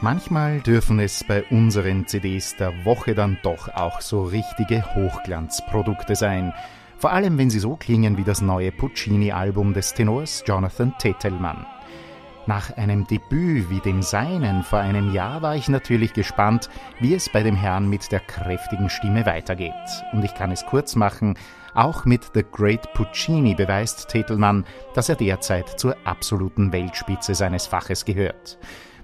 Manchmal dürfen es bei unseren CDs der Woche dann doch auch so richtige Hochglanzprodukte sein. Vor allem, wenn sie so klingen wie das neue Puccini-Album des Tenors Jonathan Tettelmann. Nach einem Debüt wie dem seinen vor einem Jahr war ich natürlich gespannt, wie es bei dem Herrn mit der kräftigen Stimme weitergeht. Und ich kann es kurz machen, auch mit The Great Puccini beweist Tetelmann, dass er derzeit zur absoluten Weltspitze seines Faches gehört.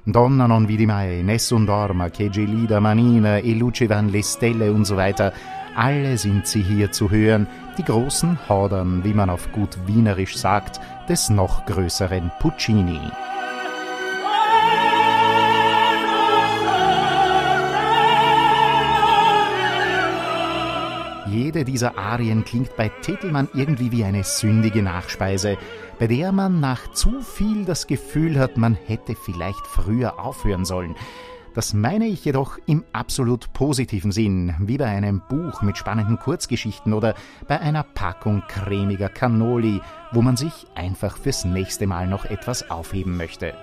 Donna non vidi mai, nessun dorma, che gelida manina e lucevan le stelle und so weiter. Alle sind sie hier zu hören, die großen Hodern, wie man auf gut Wienerisch sagt, des noch größeren Puccini. Jede dieser Arien klingt bei Tetelmann irgendwie wie eine sündige Nachspeise, bei der man nach zu viel das Gefühl hat, man hätte vielleicht früher aufhören sollen. Das meine ich jedoch im absolut positiven Sinn, wie bei einem Buch mit spannenden Kurzgeschichten oder bei einer Packung cremiger Cannoli, wo man sich einfach fürs nächste Mal noch etwas aufheben möchte.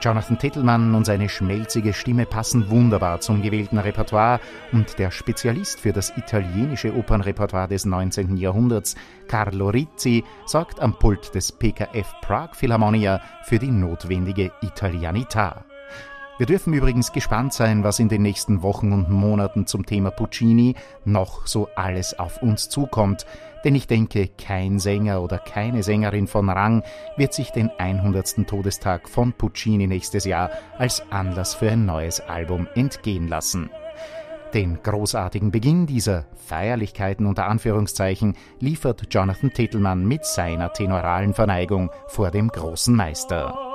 Jonathan Tittelmann und seine schmelzige Stimme passen wunderbar zum gewählten Repertoire und der Spezialist für das italienische Opernrepertoire des 19. Jahrhunderts, Carlo Rizzi, sorgt am Pult des PKF Prague Philharmonia für die notwendige Italianità. Wir dürfen übrigens gespannt sein, was in den nächsten Wochen und Monaten zum Thema Puccini noch so alles auf uns zukommt, denn ich denke, kein Sänger oder keine Sängerin von Rang wird sich den 100. Todestag von Puccini nächstes Jahr als Anlass für ein neues Album entgehen lassen. Den großartigen Beginn dieser Feierlichkeiten unter Anführungszeichen liefert Jonathan Titelmann mit seiner tenoralen Verneigung vor dem großen Meister.